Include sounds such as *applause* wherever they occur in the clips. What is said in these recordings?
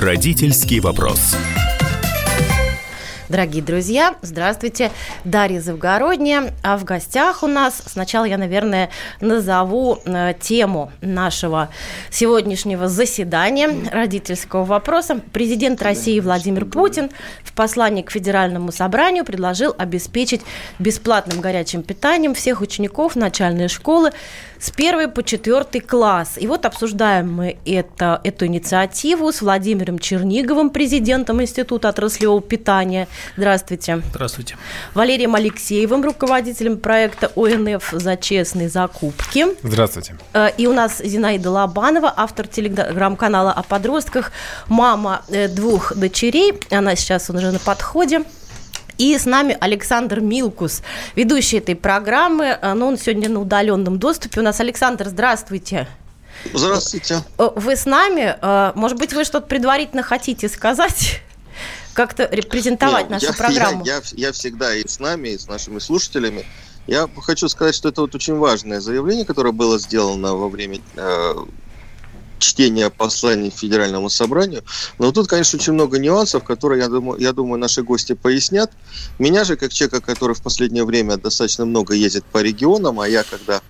Родительский вопрос. Дорогие друзья, здравствуйте. Дарья Завгородняя. А в гостях у нас, сначала я, наверное, назову э, тему нашего сегодняшнего заседания родительского вопроса. Президент России Владимир Путин в послании к Федеральному собранию предложил обеспечить бесплатным горячим питанием всех учеников начальной школы с 1 по 4 класс. И вот обсуждаем мы это, эту инициативу с Владимиром Черниговым, президентом Института отраслевого питания. Здравствуйте. Здравствуйте. Валерием Алексеевым, руководителем проекта ОНФ за честные закупки. Здравствуйте. Э, и у нас Зинаида Лобанова, автор телеграм-канала о подростках, мама э, двух дочерей. Она сейчас уже на подходе. И с нами Александр Милкус, ведущий этой программы. А, Но ну, он сегодня на удаленном доступе. У нас Александр, здравствуйте. Здравствуйте. Вы с нами. Э, может быть, вы что-то предварительно хотите сказать? Как-то репрезентовать Нет, нашу я, программу? Я, я, я всегда и с нами, и с нашими слушателями. Я хочу сказать, что это вот очень важное заявление, которое было сделано во время э, чтения посланий Федеральному собранию. Но тут, конечно, очень много нюансов, которые, я думаю, я думаю, наши гости пояснят. Меня же, как человека, который в последнее время достаточно много ездит по регионам, а я, когда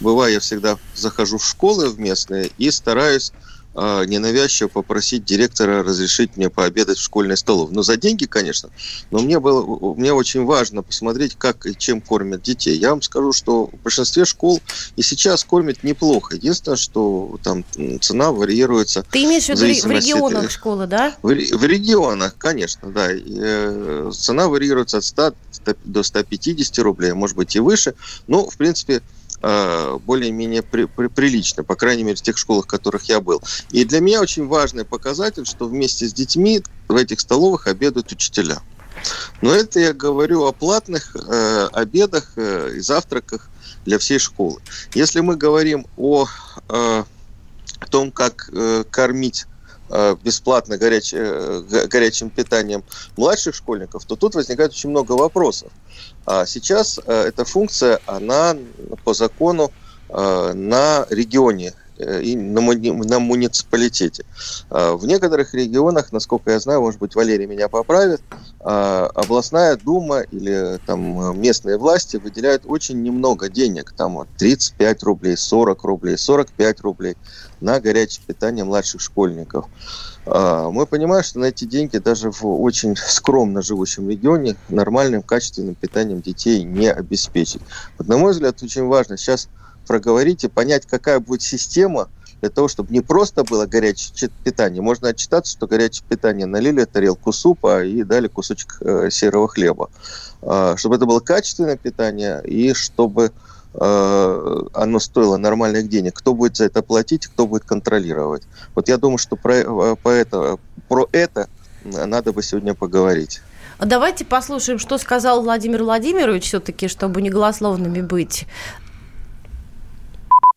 бываю, я всегда захожу в школы в местные и стараюсь э, ненавязчиво попросить директора разрешить мне пообедать в школьной столовой. Ну, за деньги, конечно, но мне, было, мне очень важно посмотреть, как и чем кормят детей. Я вам скажу, что в большинстве школ и сейчас кормят неплохо. Единственное, что там цена варьируется. Ты имеешь в виду в регионах от... школы, да? В, в регионах, конечно, да. И, э, цена варьируется от 100 до 150 рублей, может быть и выше. Но, в принципе, более-менее при, при, прилично, по крайней мере, в тех школах, в которых я был. И для меня очень важный показатель, что вместе с детьми в этих столовых обедают учителя. Но это я говорю о платных э, обедах э, и завтраках для всей школы. Если мы говорим о, э, о том, как э, кормить Э, бесплатно горяч, э, горячим питанием младших школьников, то тут возникает очень много вопросов. А сейчас э, эта функция, она по закону на регионе и на, на муниципалитете. В некоторых регионах, насколько я знаю, может быть, Валерий меня поправит, областная дума или там местные власти выделяют очень немного денег, там 35 рублей, 40 рублей, 45 рублей на горячее питание младших школьников. А, мы понимаем, что на эти деньги даже в очень скромно живущем регионе нормальным качественным питанием детей не обеспечить. Вот, на мой взгляд, очень важно сейчас проговорить и понять, какая будет система для того, чтобы не просто было горячее питание. Можно отчитаться, что горячее питание налили тарелку супа и дали кусочек э, серого хлеба. Э, чтобы это было качественное питание и чтобы Э, оно стоило нормальных денег. Кто будет за это платить, кто будет контролировать. Вот я думаю, что про, э, про, это, про это надо бы сегодня поговорить. Давайте послушаем, что сказал Владимир Владимирович все-таки, чтобы не голословными быть.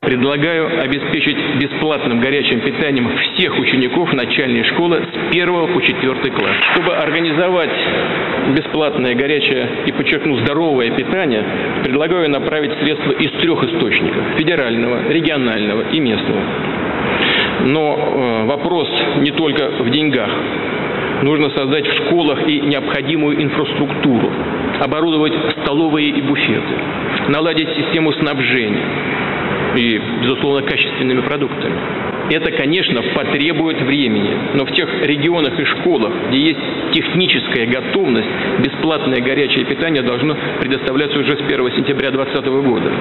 Предлагаю обеспечить бесплатным горячим питанием всех учеников начальной школы с 1 по 4 класс. Чтобы организовать бесплатное горячее и, подчеркну, здоровое питание, предлагаю направить средства из трех источников – федерального, регионального и местного. Но э, вопрос не только в деньгах. Нужно создать в школах и необходимую инфраструктуру, оборудовать столовые и буфеты, наладить систему снабжения, и, безусловно, качественными продуктами. Это, конечно, потребует времени, но в тех регионах и школах, где есть техническая готовность, бесплатное горячее питание должно предоставляться уже с 1 сентября 2020 года.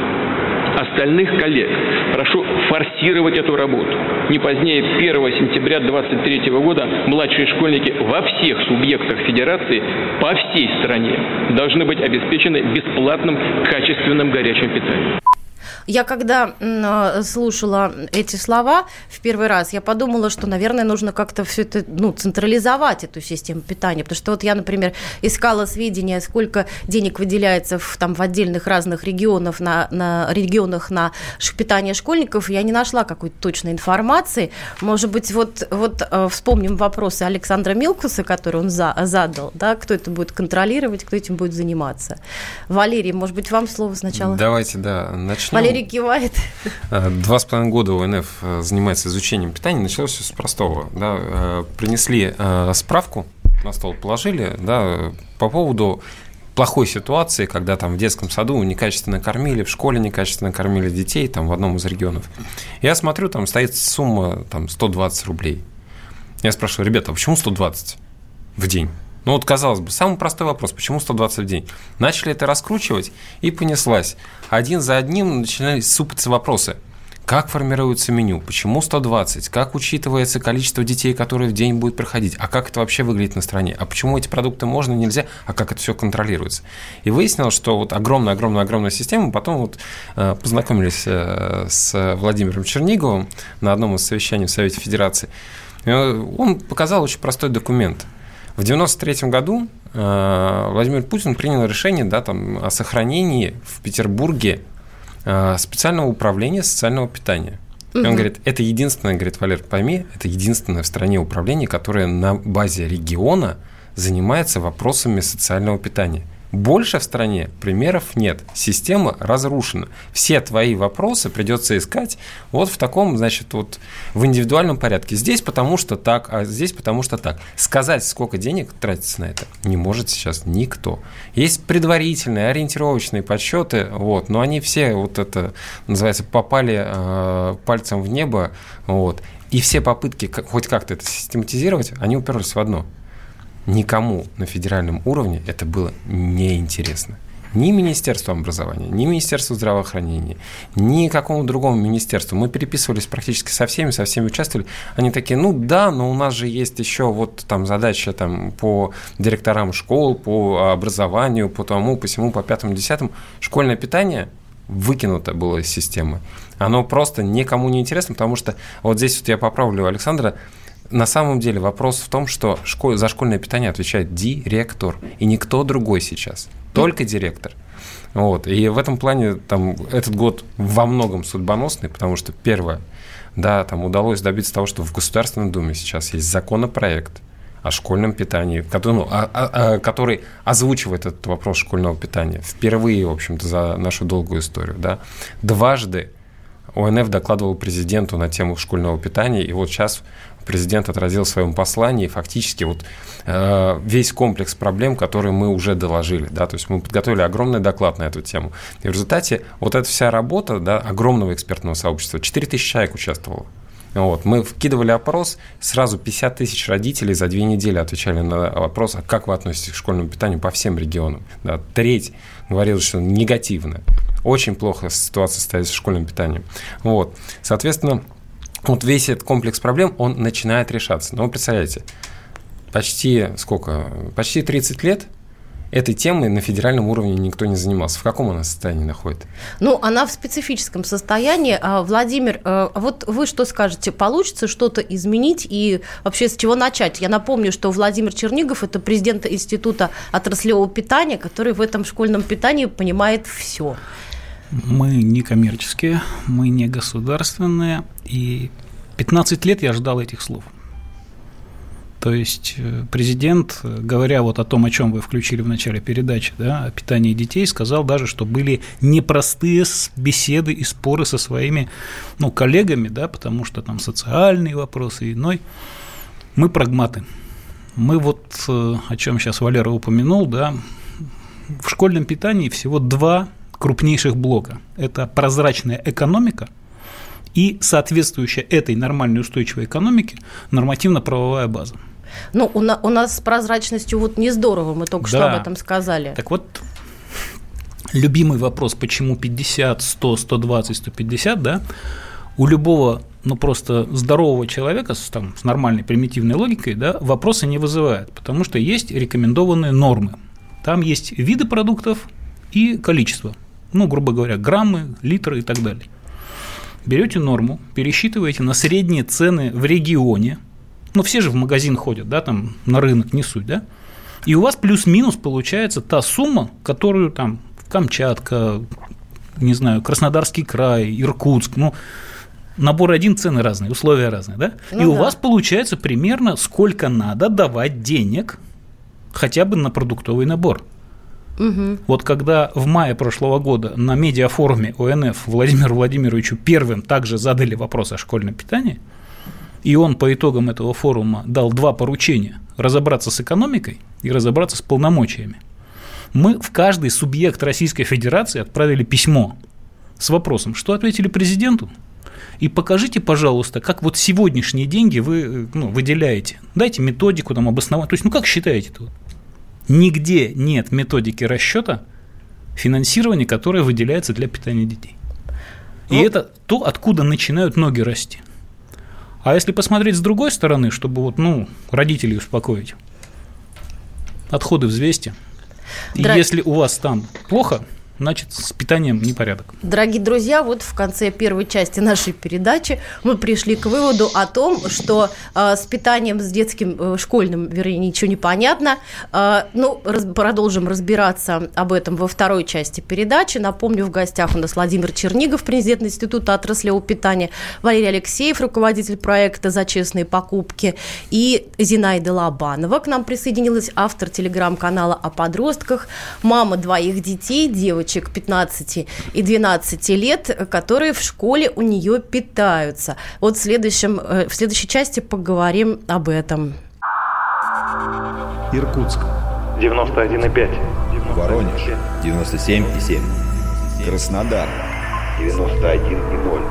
Остальных коллег прошу форсировать эту работу. Не позднее 1 сентября 2023 года младшие школьники во всех субъектах Федерации по всей стране должны быть обеспечены бесплатным качественным горячим питанием. Я когда э, слушала эти слова в первый раз, я подумала, что, наверное, нужно как-то все это, ну, централизовать эту систему питания, потому что вот я, например, искала сведения, сколько денег выделяется в, там, в отдельных разных регионах на, на, регионах на питание школьников, я не нашла какой-то точной информации. Может быть, вот, вот э, вспомним вопросы Александра Милкуса, который он за, задал, да, кто это будет контролировать, кто этим будет заниматься. Валерий, может быть, вам слово сначала? Давайте, да, начнем. Валерий Валерий кивает. Э, два с половиной года ОНФ э, занимается изучением питания. Началось все с простого. Да, э, принесли справку на стол, положили да, по поводу плохой ситуации, когда там в детском саду некачественно кормили, в школе некачественно кормили детей, там в одном из регионов. Я смотрю, там стоит сумма там 120 рублей. Я спрашиваю, ребята, а почему 120 в день? Ну вот, казалось бы, самый простой вопрос, почему 120 в день? Начали это раскручивать, и понеслась. Один за одним начинали сыпаться вопросы. Как формируется меню? Почему 120? Как учитывается количество детей, которые в день будут проходить? А как это вообще выглядит на стране? А почему эти продукты можно, нельзя? А как это все контролируется? И выяснилось, что вот огромная-огромная-огромная система. Потом вот э, познакомились э, с Владимиром Черниговым на одном из совещаний в Совете Федерации. Он показал очень простой документ – в 1993 году э, Владимир Путин принял решение да, там, о сохранении в Петербурге э, специального управления социального питания. И он говорит, это единственное, говорит, Валер, пойми, это единственное в стране управление, которое на базе региона занимается вопросами социального питания. Больше в стране примеров нет. Система разрушена. Все твои вопросы придется искать вот в таком, значит, вот в индивидуальном порядке. Здесь потому что так, а здесь потому что так. Сказать, сколько денег тратится на это, не может сейчас никто. Есть предварительные, ориентировочные подсчеты, вот, но они все вот это, называется, попали э, пальцем в небо, вот. И все попытки хоть как-то это систематизировать, они уперлись в одно – никому на федеральном уровне это было неинтересно. Ни Министерству образования, ни Министерству здравоохранения, ни какому другому министерству. Мы переписывались практически со всеми, со всеми участвовали. Они такие, ну да, но у нас же есть еще вот там задача там, по директорам школ, по образованию, по тому, по всему, по пятому, десятому. Школьное питание выкинуто было из системы. Оно просто никому не интересно, потому что вот здесь вот я поправлю Александра, на самом деле вопрос в том, что школ, за школьное питание отвечает директор, и никто другой сейчас, только директор. Вот. И в этом плане там, этот год во многом судьбоносный, потому что первое, да, там удалось добиться того, что в Государственной Думе сейчас есть законопроект о школьном питании, который, ну, а, а, а, который озвучивает этот вопрос школьного питания впервые, в общем-то, за нашу долгую историю. Да. Дважды ОНФ докладывал президенту на тему школьного питания, и вот сейчас президент отразил в своем послании фактически вот э, весь комплекс проблем, которые мы уже доложили, да, то есть мы подготовили огромный доклад на эту тему. И в результате вот эта вся работа, да, огромного экспертного сообщества, 4 тысячи человек участвовало. Вот. Мы вкидывали опрос, сразу 50 тысяч родителей за две недели отвечали на вопрос, а как вы относитесь к школьному питанию по всем регионам. Да, треть говорила, что негативно. Очень плохо ситуация стоит с школьным питанием. Вот. Соответственно, вот весь этот комплекс проблем, он начинает решаться. Но вы представляете, почти сколько? Почти 30 лет этой темой на федеральном уровне никто не занимался. В каком она состоянии находится? Ну, она в специфическом состоянии. А, Владимир, э, вот вы что скажете? Получится что-то изменить и вообще с чего начать? Я напомню, что Владимир Чернигов – это президент Института отраслевого питания, который в этом школьном питании понимает все. Мы не коммерческие, мы не государственные, и 15 лет я ждал этих слов. То есть э, президент, говоря вот о том, о чем вы включили в начале передачи, да, о питании детей, сказал даже, что были непростые беседы и споры со своими ну, коллегами, да, потому что там социальные вопросы иной. Мы прагматы. Мы вот, э, о чем сейчас Валера упомянул, да, в школьном питании всего два крупнейших блока. Это прозрачная экономика и соответствующая этой нормальной устойчивой экономике нормативно-правовая база. Ну, у, на, у нас с прозрачностью вот не здорово, мы только да. что об этом сказали. Так вот, любимый вопрос, почему 50, 100, 120, 150, да, у любого, ну, просто здорового человека с, там, с нормальной примитивной логикой, да, вопросы не вызывает, потому что есть рекомендованные нормы. Там есть виды продуктов и количество ну, грубо говоря, граммы, литры и так далее. Берете норму, пересчитываете на средние цены в регионе, ну, все же в магазин ходят, да, там, на рынок, не суть, да, и у вас плюс-минус получается та сумма, которую там Камчатка, не знаю, Краснодарский край, Иркутск, ну, набор один, цены разные, условия разные, да? Ну, и да. у вас получается примерно сколько надо давать денег хотя бы на продуктовый набор. Угу. Вот когда в мае прошлого года на медиафоруме ОНФ Владимиру Владимировичу первым также задали вопрос о школьном питании, и он по итогам этого форума дал два поручения – разобраться с экономикой и разобраться с полномочиями. Мы в каждый субъект Российской Федерации отправили письмо с вопросом, что ответили президенту, и покажите, пожалуйста, как вот сегодняшние деньги вы ну, выделяете. Дайте методику, там, обосновать. То есть, ну как считаете тут? Нигде нет методики расчета финансирования, которое выделяется для питания детей. И ну, это то, откуда начинают ноги расти. А если посмотреть с другой стороны, чтобы вот, ну, родителей успокоить, отходы взвесьте. Драг... Если у вас там плохо, значит, с питанием непорядок. Дорогие друзья, вот в конце первой части нашей передачи мы пришли к выводу о том, что э, с питанием, с детским, э, школьным, вернее, ничего не понятно. Э, ну, раз, продолжим разбираться об этом во второй части передачи. Напомню, в гостях у нас Владимир Чернигов, президент Института отраслевого питания, Валерий Алексеев, руководитель проекта «За честные покупки», и Зинаида Лобанова к нам присоединилась, автор телеграм-канала о подростках, мама двоих детей, девочек девочек 15 и 12 лет, которые в школе у нее питаются. Вот в, следующем, э, в следующей части поговорим об этом. Иркутск. 91,5. Воронеж. 97,7. Краснодар. 91,0.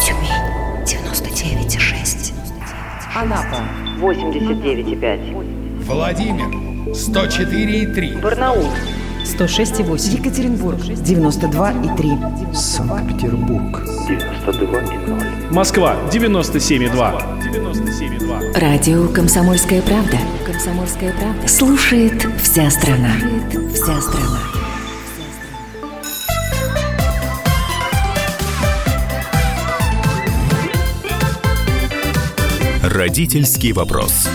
Тюмень. 99,6. Анапа. 89,5. Владимир. 104,3. Барнаул. 106,8. Екатеринбург, 92,3. Санкт-Петербург, 92,0. Москва, 97,2. 97,2. Радио «Комсомольская правда». «Комсомольская правда». Слушает вся страна. Слушает вся страна. Родительский вопрос.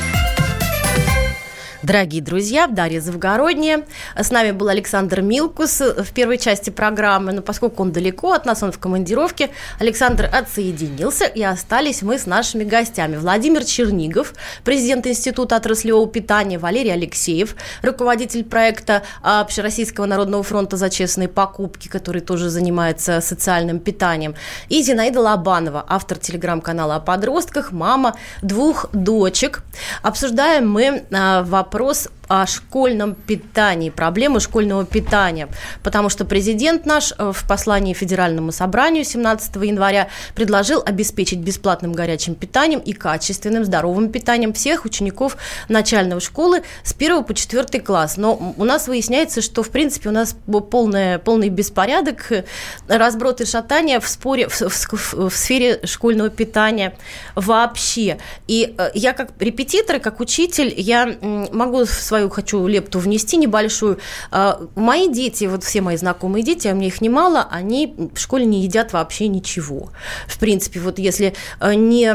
Дорогие друзья, Дарья Завгородняя. С нами был Александр Милкус в первой части программы, но поскольку он далеко от нас, он в командировке, Александр отсоединился, и остались мы с нашими гостями. Владимир Чернигов, президент Института отраслевого питания, Валерий Алексеев, руководитель проекта Общероссийского народного фронта за честные покупки, который тоже занимается социальным питанием, и Зинаида Лобанова, автор телеграм-канала о подростках, мама двух дочек. Обсуждаем мы а, вопрос вопрос о школьном питании, проблемы школьного питания, потому что президент наш э, в послании Федеральному собранию 17 января предложил обеспечить бесплатным горячим питанием и качественным здоровым питанием всех учеников начальной школы с 1 по 4 класс. Но у нас выясняется, что в принципе у нас полный полный беспорядок, э, разброд и шатание в, споре, в, в, в сфере школьного питания вообще. И э, я как репетитор, как учитель, я могу свою свою хочу лепту внести небольшую. А, мои дети, вот все мои знакомые дети, а мне их немало, они в школе не едят вообще ничего. В принципе, вот если а, не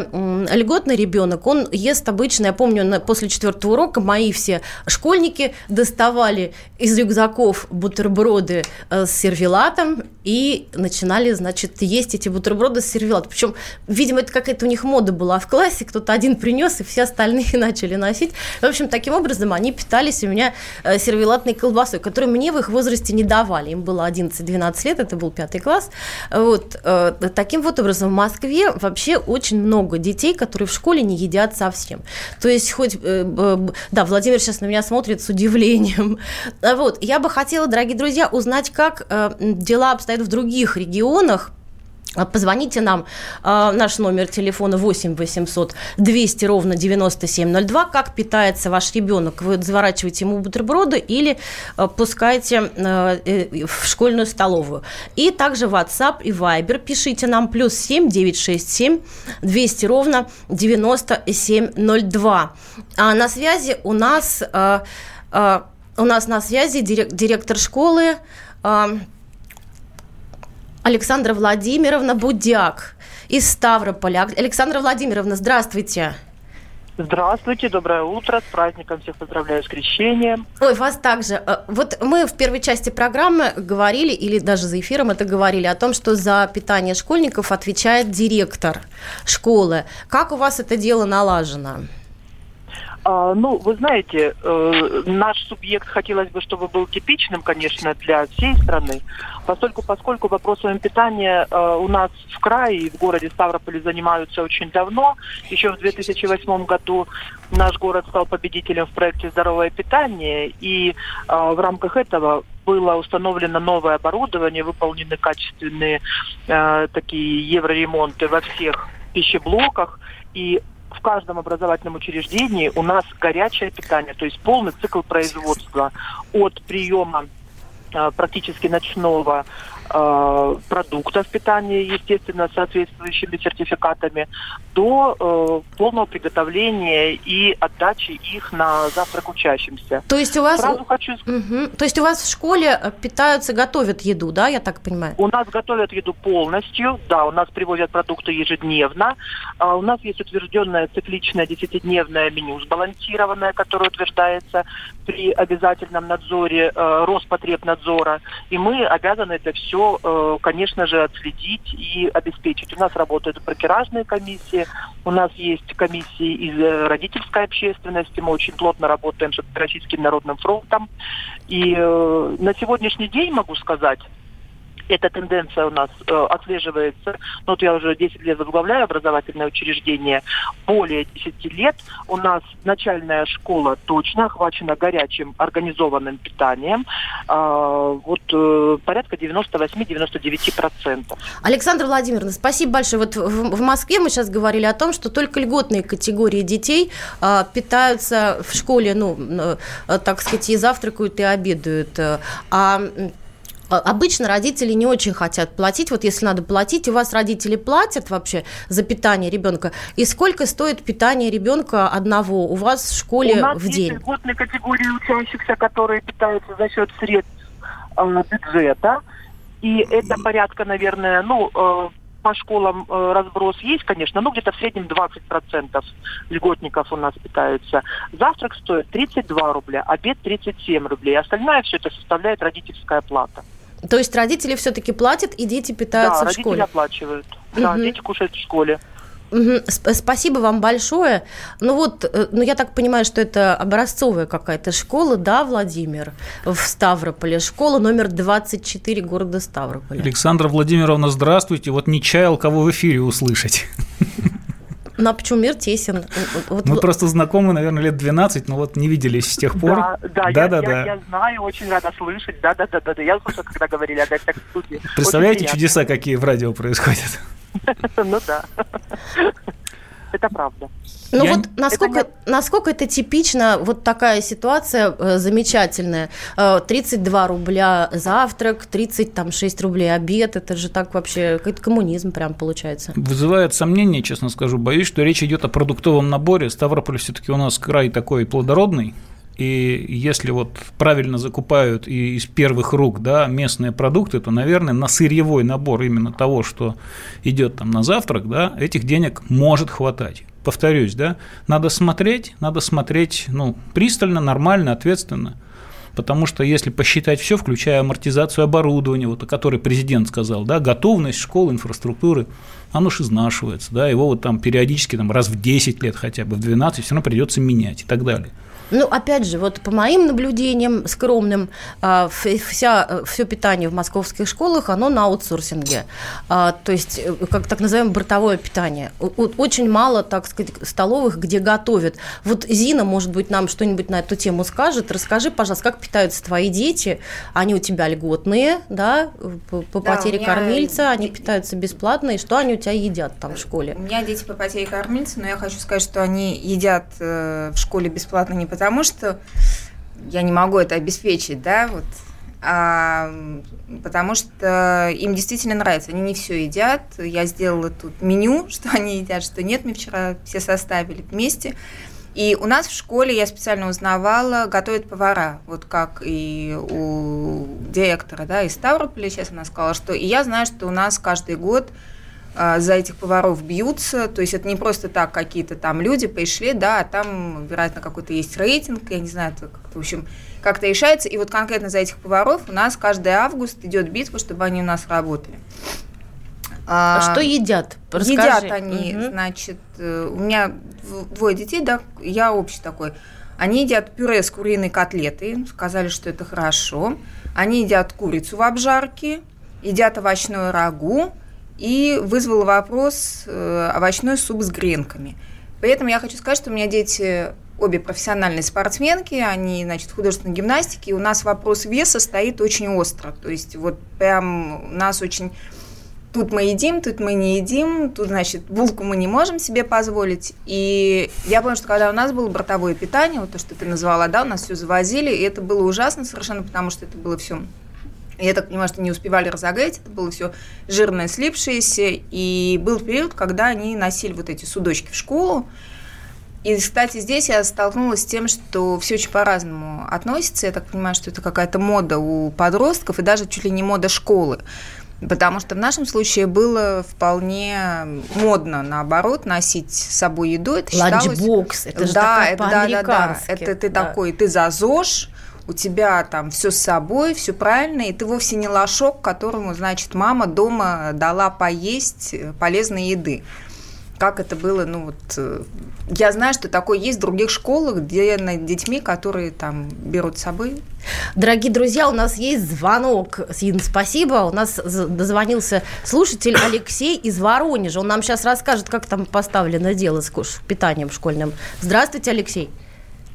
льготный ребенок, он ест обычно, я помню, после четвертого урока мои все школьники доставали из рюкзаков бутерброды с сервелатом и начинали, значит, есть эти бутерброды с сервелатом. Причем, видимо, это какая-то у них мода была в классе, кто-то один принес, и все остальные *laughs* начали носить. В общем, таким образом они питались у меня э, сервелатной колбасой, которую мне в их возрасте не давали. Им было 11-12 лет, это был пятый класс. Вот. Э, таким вот образом в Москве вообще очень много детей, которые в школе не едят совсем. То есть хоть... Э, да, Владимир сейчас на меня смотрит с удивлением. *laughs* Вот. Я бы хотела, дорогие друзья, узнать, как дела обстоят в других регионах, а, позвоните нам, а, наш номер телефона 8 800 200 ровно 9702. Как питается ваш ребенок? Вы заворачиваете ему бутерброды или а, пускаете э, в школьную столовую? И также WhatsApp и Viber пишите нам плюс 7 967 200 ровно 9702. А на связи у нас, у нас на связи директор школы Александра Владимировна Будяк из Ставрополя. Александра Владимировна, здравствуйте. Здравствуйте, доброе утро, с праздником всех поздравляю с крещением. Ой, вас также. Э, вот мы в первой части программы говорили, или даже за эфиром это говорили, о том, что за питание школьников отвечает директор школы. Как у вас это дело налажено? А, ну, вы знаете, э, наш субъект хотелось бы, чтобы был типичным, конечно, для всей страны, поскольку, поскольку вопросами питания э, у нас в крае и в городе Ставрополе занимаются очень давно. Еще в 2008 году наш город стал победителем в проекте «Здоровое питание», и э, в рамках этого было установлено новое оборудование, выполнены качественные такие евроремонты во всех пищеблоках, и в каждом образовательном учреждении у нас горячее питание, то есть полный цикл производства. От приема э, практически ночного э, продуктов питания, естественно, соответствующими сертификатами, до э, полного приготовления и отдачи их на завтрак учащимся. То есть у вас... Сразу хочу... Угу. То есть у вас в школе э, питаются, готовят еду, да, я так понимаю? У нас готовят еду полностью, да, у нас привозят продукты ежедневно. А у нас есть утвержденное цикличное десятидневное меню сбалансированное, которое утверждается при обязательном надзоре э, Роспотребнадзора. И мы обязаны это все, э, конечно же, отследить и обеспечить. У нас работают брокеражные комиссии, у нас есть комиссии из э, родительской общественности, мы очень плотно работаем с Российским народным фронтом. И э, на сегодняшний день могу сказать, эта тенденция у нас э, отслеживается. Ну, вот я уже 10 лет возглавляю образовательное учреждение. Более 10 лет у нас начальная школа точно охвачена горячим организованным питанием. Э, вот э, порядка 98-99%. Александр Владимировна, спасибо большое. Вот в, в Москве мы сейчас говорили о том, что только льготные категории детей э, питаются в школе, ну, э, так сказать, и завтракают, и обедают. А обычно родители не очень хотят платить. Вот если надо платить, у вас родители платят вообще за питание ребенка. И сколько стоит питание ребенка одного у вас в школе у нас в день? Есть льготные категории учащихся, которые питаются за счет средств э, бюджета. И это порядка, наверное, ну, э, по школам э, разброс есть, конечно, но где-то в среднем 20% льготников у нас питаются. Завтрак стоит 32 рубля, обед 37 рублей. Остальное все это составляет родительская плата. То есть родители все-таки платят, и дети питаются да, в школе? Да, родители оплачивают. Угу. Да, дети кушают в школе. Угу. Спасибо вам большое. Ну вот, э, ну я так понимаю, что это образцовая какая-то школа, да, Владимир, в Ставрополе. Школа номер 24 города Ставрополя. Александра Владимировна, здравствуйте. Вот не чаял кого в эфире услышать. *laughs* Ну, а почему мир тесен? Вот, Мы вот... просто знакомы, наверное, лет 12, но вот не виделись с тех пор. Да, да, да, я, да, я, да. я знаю, очень рада слышать. Да, да, да, да, да. Я слышала, когда говорили о гостях в студии. Представляете чудеса, какие в радио происходят? *laughs* Ну да. Это правда. Ну Я... вот насколько, это насколько это типично, вот такая ситуация э, замечательная. Э, 32 рубля завтрак, 36 рублей обед, это же так вообще, какой-то коммунизм прям получается. Вызывает сомнение, честно скажу, боюсь, что речь идет о продуктовом наборе. Ставрополь все-таки у нас край такой плодородный, и если вот правильно закупают и из первых рук да, местные продукты, то, наверное, на сырьевой набор именно того, что идет там на завтрак, да, этих денег может хватать. Повторюсь, да, надо смотреть, надо смотреть ну, пристально, нормально, ответственно. Потому что если посчитать все, включая амортизацию оборудования, вот о которой президент сказал, да, готовность школ, инфраструктуры, оно же изнашивается, да, его вот там периодически там, раз в 10 лет хотя бы, в 12 все равно придется менять и так далее. Ну, опять же, вот по моим наблюдениям скромным, а, вся, все питание в московских школах, оно на аутсорсинге. А, то есть, э, как так называемое бортовое питание. Очень мало, так сказать, столовых, где готовят. Вот Зина, может быть, нам что-нибудь на эту тему скажет. Расскажи, пожалуйста, как питаются твои дети? Они у тебя льготные, да, по, по да, потере кормильца, они питаются бесплатно, и что они у тебя едят там в школе? У меня дети по потере кормильца, но я хочу сказать, что они едят э, в школе бесплатно не потому, потому что я не могу это обеспечить, да, вот, а, потому что им действительно нравится, они не все едят. Я сделала тут меню, *laughs* что они едят, что нет, мы вчера все составили вместе. И у нас в школе, я специально узнавала, готовят повара, вот как и у директора, да, из Ставрополя, сейчас она сказала, что и я знаю, что у нас каждый год за этих поваров бьются, то есть это не просто так какие-то там люди пришли, да, а там, вероятно, какой-то есть рейтинг, я не знаю, это как в общем, как-то решается, и вот конкретно за этих поваров у нас каждый август идет битва, чтобы они у нас работали. А, а что едят? Расскажи. Едят они, угу. значит, э, у меня двое детей, да, я общий такой. Они едят пюре с куриной котлетой, сказали, что это хорошо. Они едят курицу в обжарке, едят овощное рагу и вызвал вопрос э, овощной суп с гренками. Поэтому я хочу сказать, что у меня дети обе профессиональные спортсменки, они, значит, художественной гимнастике. И у нас вопрос веса стоит очень остро. То есть вот прям у нас очень тут мы едим, тут мы не едим, тут, значит, булку мы не можем себе позволить. И я помню, что когда у нас было бортовое питание, вот то, что ты назвала, да, у нас все завозили, и это было ужасно совершенно, потому что это было все я так понимаю, что не успевали разогреть, это было все жирное, слипшееся. И был период, когда они носили вот эти судочки в школу. И, кстати, здесь я столкнулась с тем, что все очень по-разному относится. Я так понимаю, что это какая-то мода у подростков и даже чуть ли не мода школы. Потому что в нашем случае было вполне модно, наоборот, носить с собой еду. Это Ланчбокс, это же да, это, да, да, да. Это ты да. такой, ты за ЗОЖ, у тебя там все с собой, все правильно, и ты вовсе не лошок, которому, значит, мама дома дала поесть полезной еды как это было, ну вот, э, я знаю, что такое есть в других школах, где над детьми, которые там берут с собой. Дорогие друзья, у нас есть звонок. Син, спасибо. У нас дозвонился слушатель Алексей из Воронежа. Он нам сейчас расскажет, как там поставлено дело с питанием школьным. Здравствуйте, Алексей.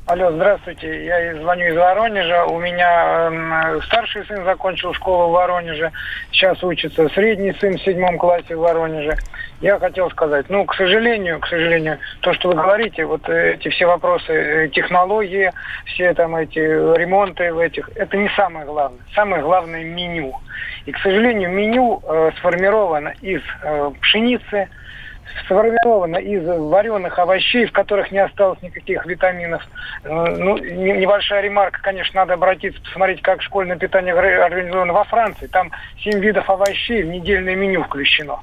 Алло, здравствуйте. Я звоню из Воронежа. У меня э, старший сын закончил школу в Воронеже. Сейчас учится средний сын в седьмом классе в Воронеже. Я хотел сказать, ну, к сожалению, к сожалению, то, что вы говорите, вот эти все вопросы э, технологии, все там эти ремонты в этих, это не самое главное. Самое главное меню. И, к сожалению, меню э, сформировано из э, пшеницы, сформировано из вареных овощей, в которых не осталось никаких витаминов. Э, ну, небольшая ремарка, конечно, надо обратиться, посмотреть, как школьное питание организовано во Франции. Там 7 видов овощей в недельное меню включено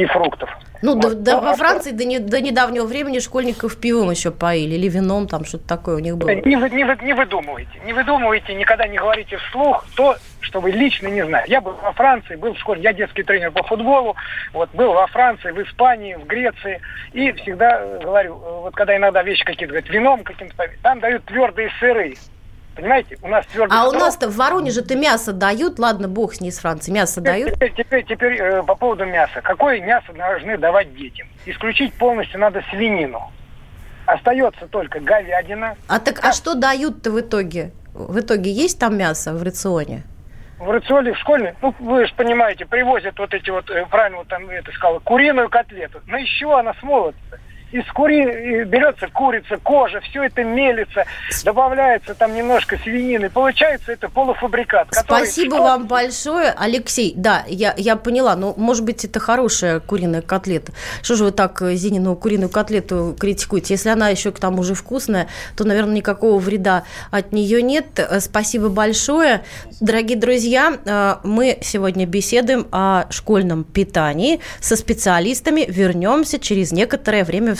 и фруктов. Ну, вот. да, да, во Франции до, не, до недавнего времени школьников пивом еще поили, или вином, там что-то такое у них было. Не, не, не выдумывайте, не выдумывайте, никогда не говорите вслух то, что вы лично не знаете. Я был во Франции, был в школе, я детский тренер по футболу, вот, был во Франции, в Испании, в Греции, и всегда говорю, вот когда иногда вещи какие-то, говорят, вином каким-то, там дают твердые сыры, Понимаете, у нас твердый А у нас-то в Воронеже-то мясо дают, ладно, бог с ней с Францией, мясо теперь, дают? Теперь, теперь, теперь э, по поводу мяса. Какое мясо должны давать детям? Исключить полностью надо свинину. Остается только говядина. А так, а что дают-то в итоге? В итоге есть там мясо в рационе? в рационе в школьной, ну, вы же понимаете, привозят вот эти вот, э, правильно вот там это сказал, куриную котлету. На из чего она смолотится? Из кури берется курица, кожа, все это мелится, добавляется там немножко свинины. Получается это полуфабрикат. Спасибо который... вам большое, Алексей. Да, я, я поняла, но может быть это хорошая куриная котлета. Что же вы так э, Зинину куриную котлету критикуете? Если она еще к тому же вкусная, то, наверное, никакого вреда от нее нет. Э, спасибо большое. Дорогие друзья, э, мы сегодня беседуем о школьном питании со специалистами. Вернемся через некоторое время в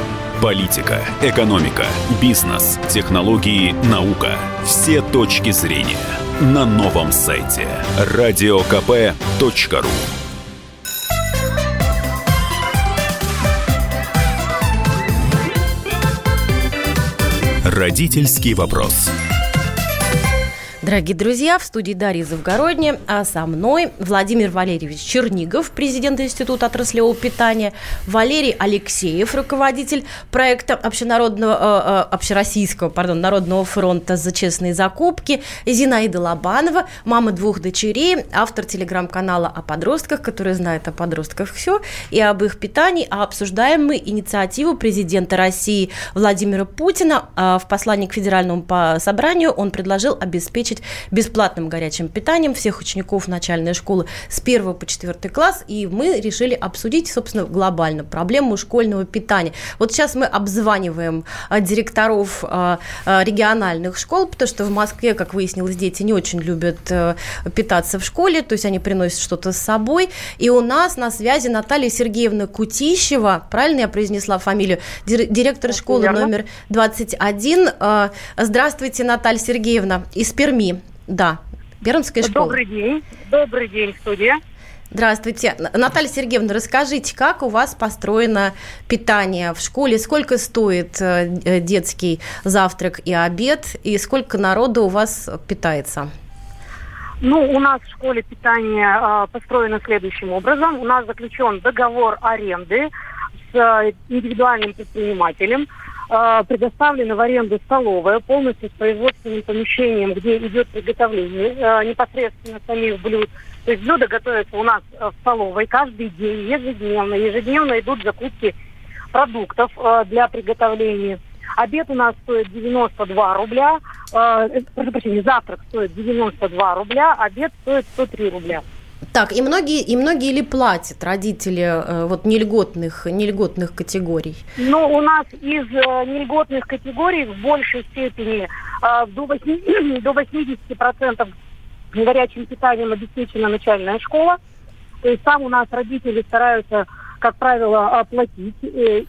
Политика, экономика, бизнес, технологии, наука. Все точки зрения – на новом сайте радиокп.ру Родительский вопрос. Дорогие друзья, в студии Дарья Завгородня, а со мной Владимир Валерьевич Чернигов, президент Института отраслевого питания, Валерий Алексеев, руководитель проекта общенародного, э, э, общероссийского пардон, Народного фронта за честные закупки, Зинаида Лобанова, мама двух дочерей, автор телеграм-канала о подростках, который знает о подростках все, и об их питании, а обсуждаем мы инициативу президента России Владимира Путина. А в послании к Федеральному собранию он предложил обеспечить обеспечить бесплатным горячим питанием всех учеников начальной школы с 1 по 4 класс, и мы решили обсудить, собственно, глобально проблему школьного питания. Вот сейчас мы обзваниваем а, директоров а, а, региональных школ, потому что в Москве, как выяснилось, дети не очень любят э, питаться в школе, то есть они приносят что-то с собой. И у нас на связи Наталья Сергеевна Кутищева, правильно я произнесла фамилию, директор школы номер 21. Здравствуйте, Наталья Сергеевна, из Перми. Да, Пермская школа. Добрый день. Добрый день, студия. Здравствуйте. Наталья Сергеевна, расскажите, как у вас построено питание в школе? Сколько стоит э, детский завтрак и обед? И сколько народу у вас питается? Ну, у нас в школе питание э, построено следующим образом. У нас заключен договор аренды с э, индивидуальным предпринимателем. Э, предоставлена в аренду столовая полностью с производственным помещением, где идет приготовление э, непосредственно самих блюд то есть блюда готовятся у нас э, в столовой каждый день, ежедневно. Ежедневно идут закупки продуктов э, для приготовления. Обед у нас стоит 92 рубля. Э, прошу прощения, завтрак стоит 92 рубля, обед стоит 103 рубля. Так, и многие, и многие ли платят родители э, вот нельготных, нельготных категорий? Ну, у нас из э, нельготных категорий в большей степени э, до, 8, *clears throat* до 80% горячим питанием обеспечена начальная школа. То есть там у нас родители стараются, как правило, оплатить, и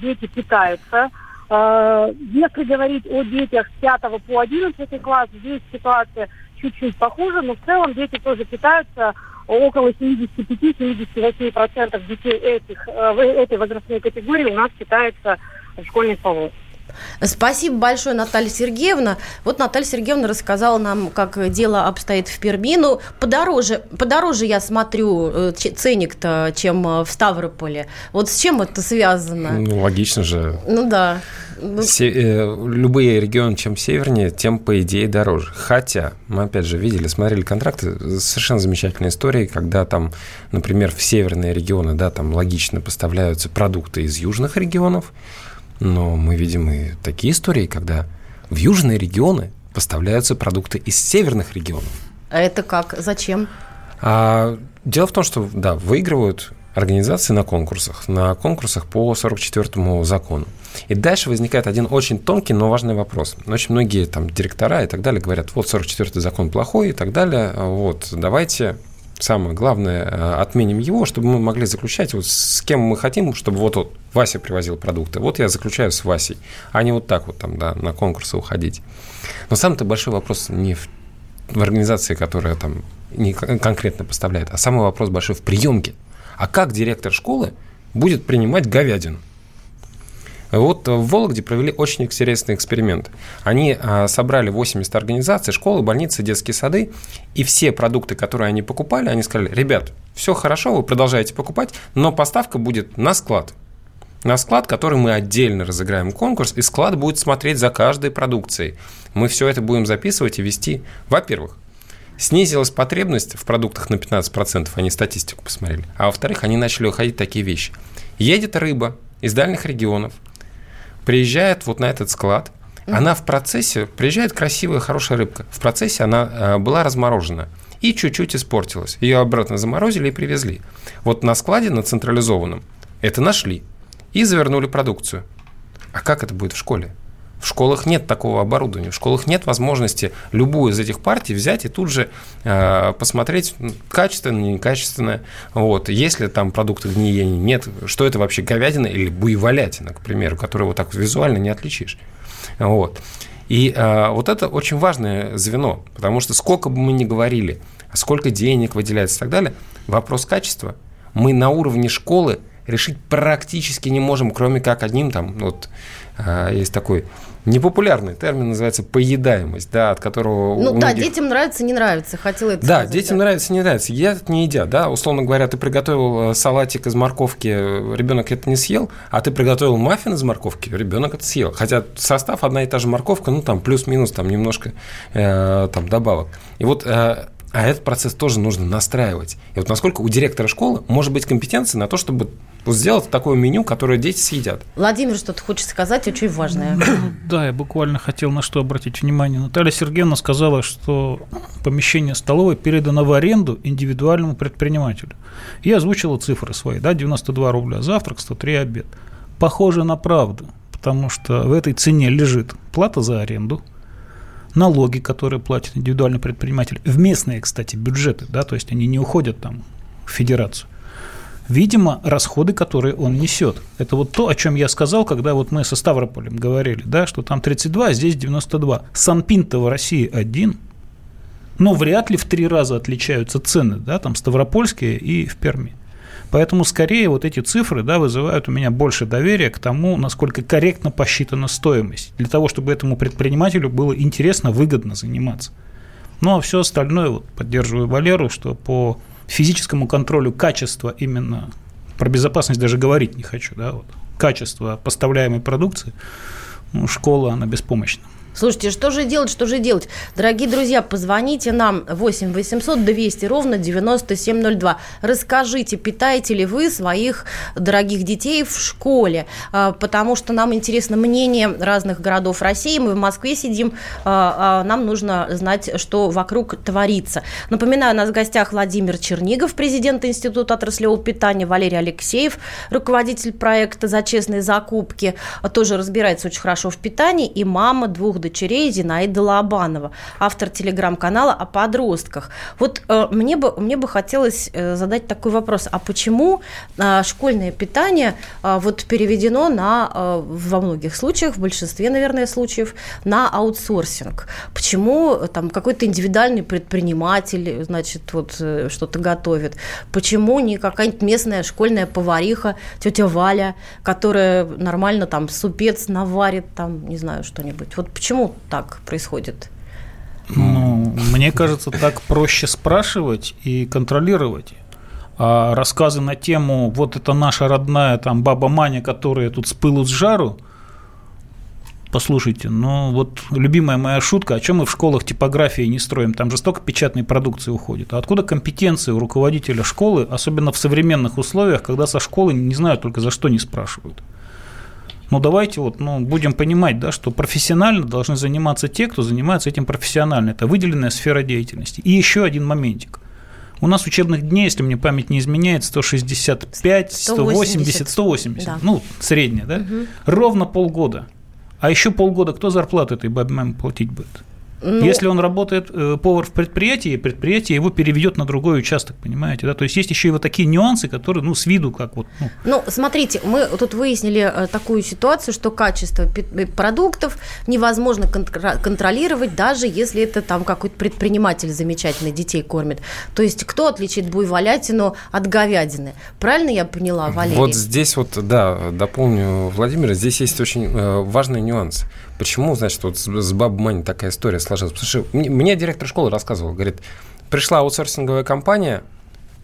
дети питаются. Если говорить о детях с 5 по 11 класс, здесь ситуация чуть-чуть похуже, но в целом дети тоже питаются. Около 75-78% детей этих, э, этой возрастной категории у нас питается в школьной столовой. Спасибо большое, Наталья Сергеевна. Вот Наталья Сергеевна рассказала нам, как дело обстоит в Перми. Ну, подороже, подороже я смотрю э, ценник-то, чем э, в Ставрополе. Вот с чем это связано? Ну, логично же. Ну да. Се- э, любые регионы, чем севернее, тем, по идее, дороже. Хотя, мы опять же видели, смотрели контракты, совершенно замечательные истории, когда там, например, в северные регионы, да, там логично поставляются продукты из южных регионов, но мы видим и такие истории, когда в южные регионы поставляются продукты из северных регионов. А это как? Зачем? А, дело в том, что да, выигрывают организации на конкурсах, на конкурсах по 44-му закону. И дальше возникает один очень тонкий, но важный вопрос. Очень многие там директора и так далее говорят, вот 44-й закон плохой и так далее, вот давайте самое главное, э, отменим его, чтобы мы могли заключать вот с кем мы хотим, чтобы вот, вот Вася привозил продукты. Вот я заключаю с Васей, а не вот так вот там, да, на конкурсы уходить. Но самый-то большой вопрос не в, в организации, которая там не конкретно поставляет, а самый вопрос большой в приемке. А как директор школы будет принимать говядину? Вот в Вологде провели очень интересный эксперимент. Они а, собрали 80 организаций, школы, больницы, детские сады, и все продукты, которые они покупали, они сказали, ребят, все хорошо, вы продолжаете покупать, но поставка будет на склад. На склад, который мы отдельно разыграем конкурс, и склад будет смотреть за каждой продукцией. Мы все это будем записывать и вести. Во-первых, снизилась потребность в продуктах на 15%, они статистику посмотрели. А во-вторых, они начали уходить такие вещи. Едет рыба из дальних регионов, приезжает вот на этот склад, она в процессе, приезжает красивая, хорошая рыбка, в процессе она э, была разморожена и чуть-чуть испортилась. Ее обратно заморозили и привезли. Вот на складе, на централизованном, это нашли и завернули продукцию. А как это будет в школе? В школах нет такого оборудования, в школах нет возможности любую из этих партий взять и тут же э, посмотреть, качественное, некачественное. Вот. Если там продукты гниения нет, что это вообще говядина или буйволятина, к примеру, которую вот так визуально не отличишь. Вот. И э, вот это очень важное звено, потому что сколько бы мы ни говорили, сколько денег выделяется и так далее, вопрос качества мы на уровне школы решить практически не можем, кроме как одним там, вот э, есть такой непопулярный термин называется поедаемость, да, от которого... Ну да, многих... детям нравится, не нравится, хотела это Да, сказать, детям да. нравится, не нравится, едят, не едят, да, условно говоря, ты приготовил э, салатик из морковки, ребенок это не съел, а ты приготовил маффин из морковки, ребенок это съел, хотя состав одна и та же морковка, ну там плюс-минус, там немножко э, там добавок. И вот э, А этот процесс тоже нужно настраивать. И вот насколько у директора школы может быть компетенция на то, чтобы сделать такое меню, которое дети съедят. Владимир что-то хочет сказать, очень важное. *coughs* Да, я буквально хотел на что обратить внимание. Наталья Сергеевна сказала, что помещение столовой передано в аренду индивидуальному предпринимателю. Я озвучила цифры свои, да, 92 рубля завтрак, 103 обед. Похоже на правду, потому что в этой цене лежит плата за аренду, налоги, которые платит индивидуальный предприниматель, в местные, кстати, бюджеты, да, то есть они не уходят там в федерацию. Видимо, расходы, которые он несет. Это вот то, о чем я сказал, когда вот мы со Ставрополем говорили, да, что там 32, а здесь 92. Санпин-то в России один, но вряд ли в три раза отличаются цены, да, там Ставропольские и в Перми. Поэтому скорее вот эти цифры да, вызывают у меня больше доверия к тому, насколько корректно посчитана стоимость, для того, чтобы этому предпринимателю было интересно, выгодно заниматься. Ну а все остальное, вот, поддерживаю Валеру, что по физическому контролю качества именно, про безопасность даже говорить не хочу, да, вот, качество поставляемой продукции, ну, школа, она беспомощна. Слушайте, что же делать, что же делать? Дорогие друзья, позвоните нам 8 800 200 ровно 9702. Расскажите, питаете ли вы своих дорогих детей в школе? А, потому что нам интересно мнение разных городов России. Мы в Москве сидим, а, а, нам нужно знать, что вокруг творится. Напоминаю, у нас в гостях Владимир Чернигов, президент Института отраслевого питания, Валерий Алексеев, руководитель проекта «За честные закупки», тоже разбирается очень хорошо в питании, и мама двух дочерей Зинаида Лобанова, автор телеграм-канала о подростках. Вот э, мне, бы, мне бы хотелось э, задать такой вопрос. А почему э, школьное питание э, вот переведено на, э, во многих случаях, в большинстве, наверное, случаев, на аутсорсинг? Почему э, там какой-то индивидуальный предприниматель, значит, вот э, что-то готовит? Почему не какая-нибудь местная школьная повариха, тетя Валя, которая нормально там супец наварит, там, не знаю, что-нибудь? Вот почему Почему так происходит? Ну, мне кажется, так проще спрашивать и контролировать. А рассказы на тему «вот это наша родная там баба Маня, которая тут с пылу с жару», послушайте, ну вот любимая моя шутка, о чем мы в школах типографии не строим, там же столько печатной продукции уходит. А откуда компетенции у руководителя школы, особенно в современных условиях, когда со школы не знаю только за что не спрашивают? Но давайте вот, ну, будем понимать, да, что профессионально должны заниматься те, кто занимается этим профессионально. Это выделенная сфера деятельности. И еще один моментик. У нас учебных дней, если мне память не изменяет, 165, 180, 180. Да. Ну, средняя, да? Угу. Ровно полгода. А еще полгода кто зарплату этой бабе платить будет? Ну, Если он работает э, повар в предприятии, предприятие его переведет на другой участок, понимаете, да? То есть есть еще и вот такие нюансы, которые, ну, с виду как вот. Ну, ну смотрите, мы тут выяснили э, такую ситуацию, что качество э, продуктов невозможно контролировать, даже если это там какой-то предприниматель замечательный детей кормит. То есть кто отличит буйволятину от говядины? Правильно я поняла, Валерий? Вот здесь вот, да, дополню Владимира, здесь есть очень важный нюанс. Почему, значит, вот с Баб Мани такая история сложилась? Потому что мне директор школы рассказывал, говорит, пришла аутсорсинговая компания,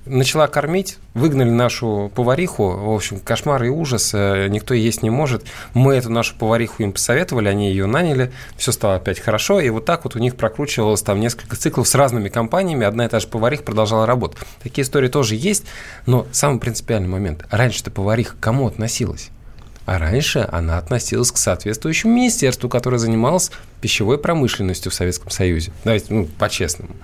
начала кормить, выгнали нашу повариху, в общем, кошмар и ужас, э, никто есть не может. Мы эту нашу повариху им посоветовали, они ее наняли, все стало опять хорошо, и вот так вот у них прокручивалось там несколько циклов с разными компаниями, одна и та же повариха продолжала работать. Такие истории тоже есть, но самый принципиальный момент, раньше-то повариха кому относилась? А раньше она относилась к соответствующему министерству, которое занималось пищевой промышленностью в Советском Союзе. Давайте, ну, по-честному.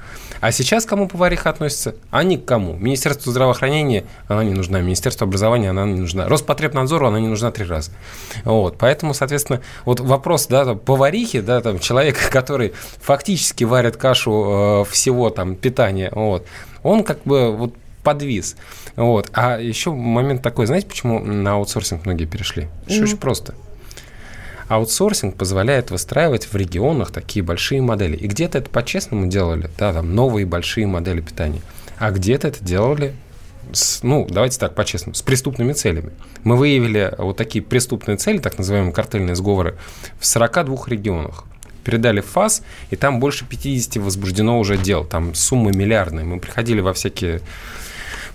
А сейчас кому повариха относится? А ни к кому. Министерство здравоохранения она не нужна, Министерство образования она не нужна, Роспотребнадзору она не нужна три раза. Вот, поэтому, соответственно, вот вопрос, да, там, поварихи, да, там, человека, *laughs* который фактически варит кашу э, всего там питания, вот, он как бы вот подвис. Вот. А еще момент такой, знаете, почему на аутсорсинг многие перешли? Mm. Очень просто. Аутсорсинг позволяет выстраивать в регионах такие большие модели. И где-то это по-честному делали, да, там новые большие модели питания. А где-то это делали с, ну, давайте так, по-честному, с преступными целями. Мы выявили вот такие преступные цели, так называемые картельные сговоры, в 42 регионах передали в ФАС, и там больше 50 возбуждено уже дел, там суммы миллиардные. Мы приходили во всякие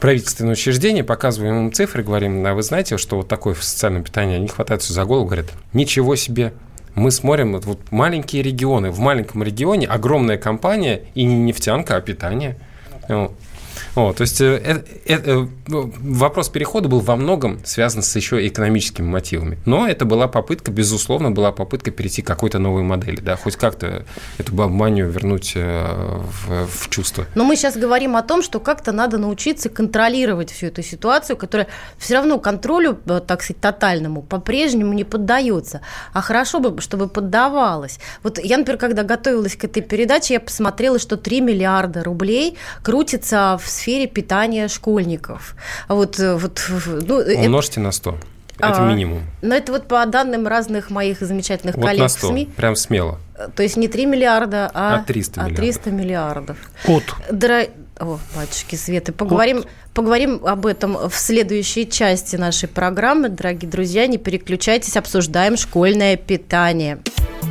правительственные учреждения, показываем им цифры, говорим, а вы знаете, что вот такое социальное питание, они хватаются за голову, говорят, ничего себе, Мы смотрим вот маленькие регионы. В маленьком регионе огромная компания и не нефтянка, а питание. Вот, то есть э, э, э, ну, вопрос перехода был во многом связан с еще экономическими мотивами. Но это была попытка, безусловно, была попытка перейти к какой-то новой модели, да, хоть как-то эту бабманию вернуть в, в чувство. Но мы сейчас говорим о том, что как-то надо научиться контролировать всю эту ситуацию, которая все равно контролю, так сказать, тотальному по-прежнему не поддается. А хорошо бы, чтобы поддавалось. Вот я, например, когда готовилась к этой передаче, я посмотрела, что 3 миллиарда рублей крутится в сфере питания школьников. А вот, э, вот, ну, Умножьте это... на 100. Это а, минимум. Но это вот по данным разных моих замечательных вот коллег на 100, в СМИ. Прям смело. Э, то есть не 3 миллиарда, а, а 300 миллиардов. А 300 миллиардов. От. Дра... О, батюшки Светы, поговорим, От. поговорим об этом в следующей части нашей программы. Дорогие друзья, не переключайтесь, обсуждаем школьное питание.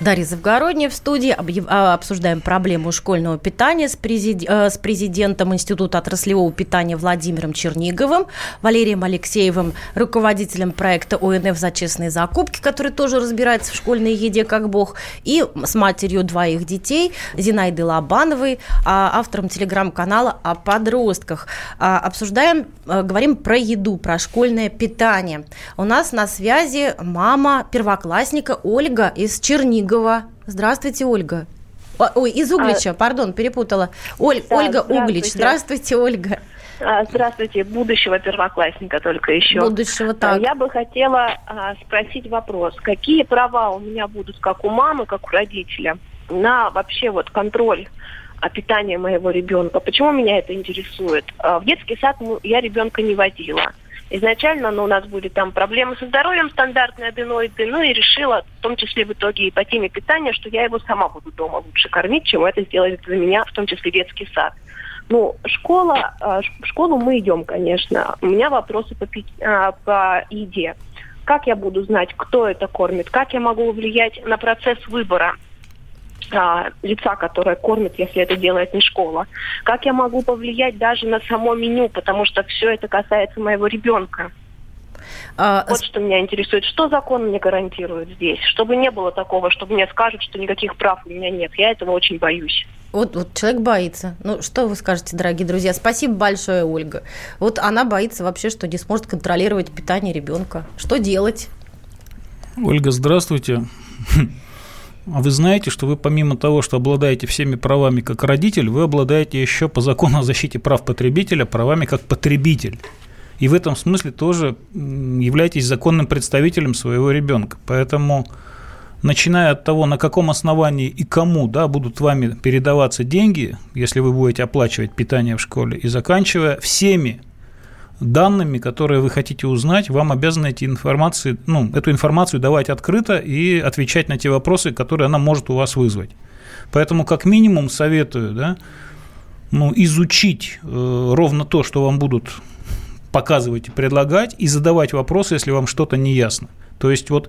Дарья Завгородняя в студии. А, обсуждаем проблему школьного питания с, президи... Э, с президентом Института отраслевого питания Владимиром Черниговым, Валерием Алексеевым, руководителем проекта ОНФ за честные закупки, который тоже разбирается в школьной еде как бог, и с матерью двоих детей Зинаидой Лобановой, а, автором телеграм-канала о подростках. А, обсуждаем, э, говорим про еду, про школьное питание. У нас на связи мама первоклассника Ольга из Чернигова. Ольгова. Здравствуйте, Ольга. Ой, из Углича, а, пардон, перепутала. Оль, да, Ольга здравствуйте. Углич. Здравствуйте, Ольга. А, здравствуйте, будущего первоклассника только еще. Будущего, так. Я бы хотела а, спросить вопрос. Какие права у меня будут, как у мамы, как у родителя, на вообще вот контроль о питании моего ребенка? Почему меня это интересует? В детский сад я ребенка не водила. Изначально ну, у нас были там проблемы со здоровьем, стандартные аденоиды, ну и решила, в том числе в итоге и по теме питания, что я его сама буду дома лучше кормить, чем это сделает за меня, в том числе детский сад. Ну, школа, а, в школу мы идем, конечно. У меня вопросы по, а, по еде. Как я буду знать, кто это кормит? Как я могу влиять на процесс выбора? А, лица, которое кормит, если это делает не школа? Как я могу повлиять даже на само меню, потому что все это касается моего ребенка? А, вот что меня интересует. Что закон мне гарантирует здесь? Чтобы не было такого, чтобы мне скажут, что никаких прав у меня нет. Я этого очень боюсь. Вот, вот человек боится. Ну, что вы скажете, дорогие друзья? Спасибо большое, Ольга. Вот она боится вообще, что не сможет контролировать питание ребенка. Что делать? Ольга, здравствуйте. А вы знаете, что вы помимо того, что обладаете всеми правами как родитель, вы обладаете еще по закону о защите прав потребителя правами как потребитель. И в этом смысле тоже являетесь законным представителем своего ребенка. Поэтому, начиная от того, на каком основании и кому да, будут вами передаваться деньги, если вы будете оплачивать питание в школе, и заканчивая всеми данными, которые вы хотите узнать, вам обязаны эти информации, ну, эту информацию давать открыто и отвечать на те вопросы, которые она может у вас вызвать. Поэтому, как минимум, советую да, ну, изучить э, ровно то, что вам будут показывать и предлагать, и задавать вопросы, если вам что-то не ясно. То есть вот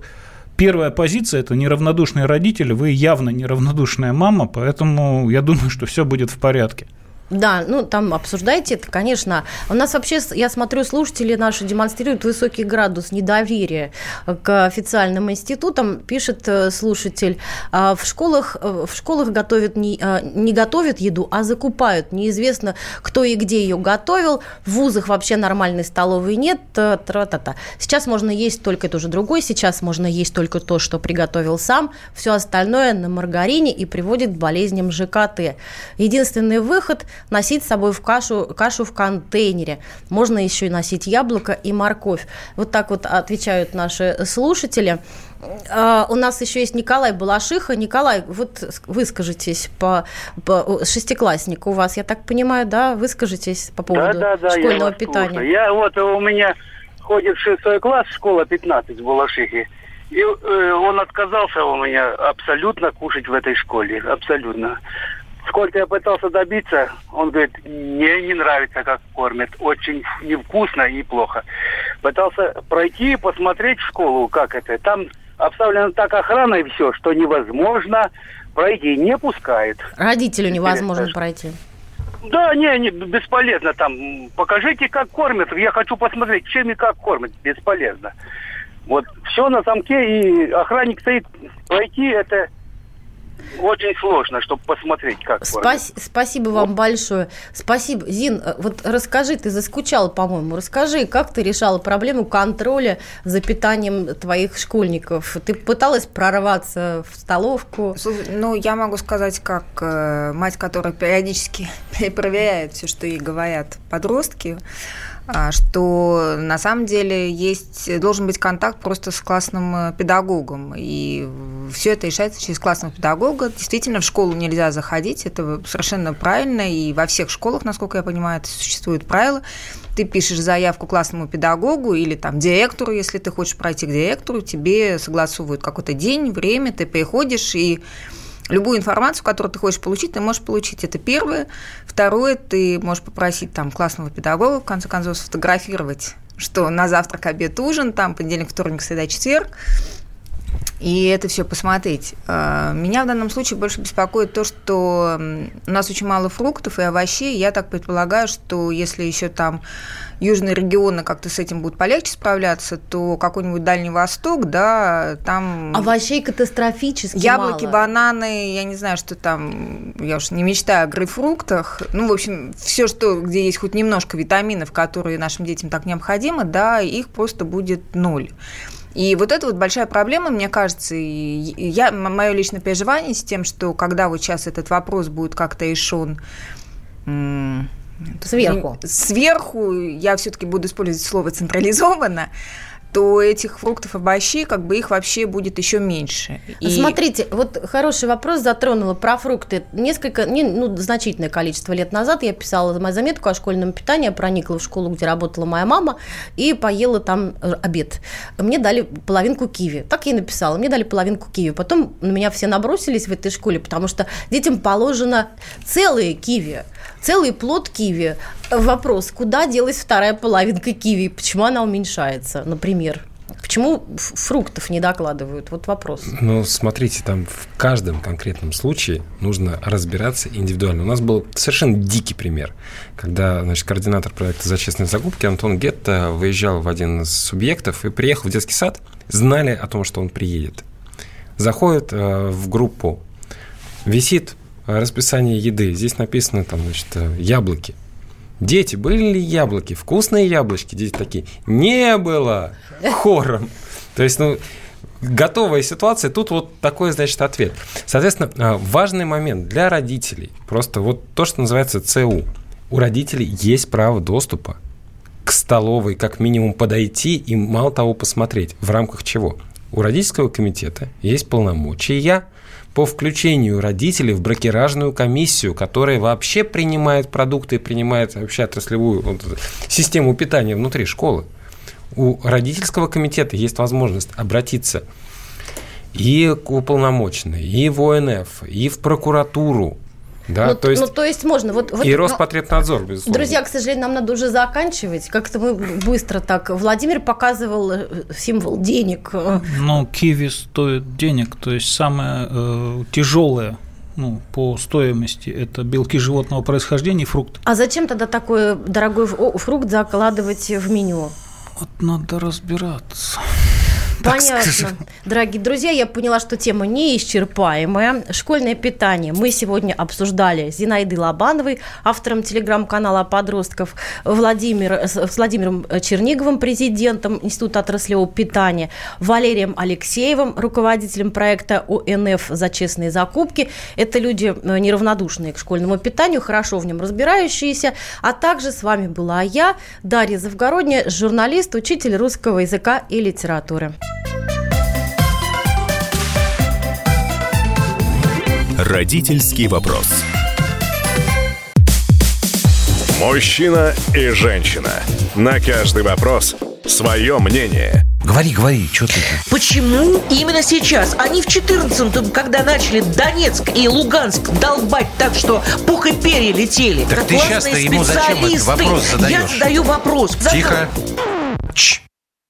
первая позиция – это неравнодушные родители, вы явно неравнодушная мама, поэтому я думаю, что все будет в порядке. Да, ну там обсуждайте это, конечно. У нас вообще, я смотрю, слушатели наши демонстрируют высокий градус недоверия к официальным институтам. Пишет э, слушатель, «А в школах, э, в школах готовят не, э, не готовят еду, а закупают. Неизвестно, кто и где ее готовил. В вузах вообще нормальной столовой нет. Тра-та-та. Сейчас можно есть только это уже другой. Сейчас можно есть только то, что приготовил сам. Все остальное на маргарине и приводит к болезням ЖКТ. Единственный выход – носить с собой в кашу, кашу в контейнере. Можно еще и носить яблоко и морковь. Вот так вот отвечают наши слушатели. Uh, у нас еще есть Николай Балашиха. Николай, вот выскажитесь по, по шестиклассник у вас, я так понимаю, да? Выскажитесь по поводу да, да, да, школьного я питания. Я вот у меня ходит шестой класс, школа 15 в Балашихе. И э, он отказался у меня абсолютно кушать в этой школе. Абсолютно. Сколько я пытался добиться, он говорит, мне не нравится, как кормят. Очень невкусно и плохо. Пытался пройти, посмотреть в школу, как это. Там обставлена так охрана и все, что невозможно пройти. Не пускает. Родителю невозможно пройти. Да, не, не, бесполезно там. Покажите, как кормят. Я хочу посмотреть, чем и как кормят. Бесполезно. Вот все на замке, и охранник стоит. Пройти это очень сложно, чтобы посмотреть, как Спас- Спасибо вам вот. большое. Спасибо. Зин, э, вот расскажи, ты заскучала, по-моему. Расскажи, как ты решала проблему контроля за питанием твоих школьников? Ты пыталась прорваться в столовку? Ну, я могу сказать, как э, мать, которая периодически *laughs* проверяет все, что ей говорят подростки. А, что на самом деле есть, должен быть контакт просто с классным э, педагогом. И все это решается через классного педагога. Действительно, в школу нельзя заходить, это совершенно правильно. И во всех школах, насколько я понимаю, это существует правило. Ты пишешь заявку классному педагогу или там директору, если ты хочешь пройти к директору, тебе согласовывают какой-то день, время, ты приходишь и Любую информацию, которую ты хочешь получить, ты можешь получить. Это первое. Второе, ты можешь попросить там классного педагога, в конце концов, сфотографировать, что на завтрак, обед, ужин, там понедельник, вторник, среда, четверг, и это все посмотреть. А, меня в данном случае больше беспокоит то, что у нас очень мало фруктов и овощей. Я так предполагаю, что если еще там южные регионы как-то с этим будут полегче справляться, то какой-нибудь Дальний Восток, да, там... Овощей катастрофически Яблоки, мало. бананы, я не знаю, что там, я уж не мечтаю о грейпфруктах. Ну, в общем, все, что, где есть хоть немножко витаминов, которые нашим детям так необходимы, да, их просто будет ноль. И вот это вот большая проблема, мне кажется, и я, мое личное переживание с тем, что когда вот сейчас этот вопрос будет как-то решен Сверху. Сверху, я все-таки буду использовать слово централизованно, то этих фруктов, овощей, как бы их вообще будет еще меньше. И... Смотрите, вот хороший вопрос затронула про фрукты. Несколько, не, ну, значительное количество лет назад я писала мою заметку о школьном питании, проникла в школу, где работала моя мама, и поела там э, обед. Мне дали половинку киви. Так я и написала. Мне дали половинку киви. Потом на меня все набросились в этой школе, потому что детям положено целые киви целый плод киви. Вопрос, куда делась вторая половинка киви? Почему она уменьшается, например? Почему фруктов не докладывают? Вот вопрос. Ну, смотрите, там в каждом конкретном случае нужно разбираться индивидуально. У нас был совершенно дикий пример, когда значит, координатор проекта «За честные закупки» Антон Гетта выезжал в один из субъектов и приехал в детский сад, знали о том, что он приедет. Заходит э, в группу, висит расписание еды. Здесь написано там, значит, яблоки. Дети, были ли яблоки? Вкусные яблочки? Дети такие, не было! *laughs* Хором. То есть, ну, готовая ситуация, тут вот такой, значит, ответ. Соответственно, а, важный момент для родителей, просто вот то, что называется ЦУ. У родителей есть право доступа к столовой, как минимум подойти и мало того посмотреть. В рамках чего? У родительского комитета есть полномочия по включению родителей в бракеражную комиссию, которая вообще принимает продукты принимает вообще отраслевую вот, систему питания внутри школы. У родительского комитета есть возможность обратиться и к уполномоченной, и в ОНФ, и в прокуратуру да, ну, то есть, ну, то есть можно. Вот, вот, и Роспотребнадзор, безусловно. Друзья, к сожалению, нам надо уже заканчивать. Как-то мы быстро так. Владимир показывал э, символ денег. Ну, киви стоит денег, то есть самое э, тяжелое ну, по стоимости это белки животного происхождения и фрукты. А зачем тогда такой дорогой фрукт закладывать в меню? Вот надо разбираться. Понятно. Дорогие друзья, я поняла, что тема неисчерпаемая. Школьное питание мы сегодня обсуждали с Зинаидой Лобановой, автором телеграм-канала подростков, Владимир, с Владимиром Черниговым, президентом Института отраслевого питания, Валерием Алексеевым, руководителем проекта ОНФ «За честные закупки». Это люди э, неравнодушные к школьному питанию, хорошо в нем разбирающиеся. А также с вами была я, Дарья Завгородняя, журналист, учитель русского языка и литературы. Родительский вопрос. Мужчина и женщина. На каждый вопрос свое мнение. Говори, говори, что ты... Почему именно сейчас? Они в 14-м, когда начали Донецк и Луганск долбать так, что пух и перья летели. Так ты сейчас-то ему зачем этот вопрос задаешь? Я задаю вопрос. Тихо.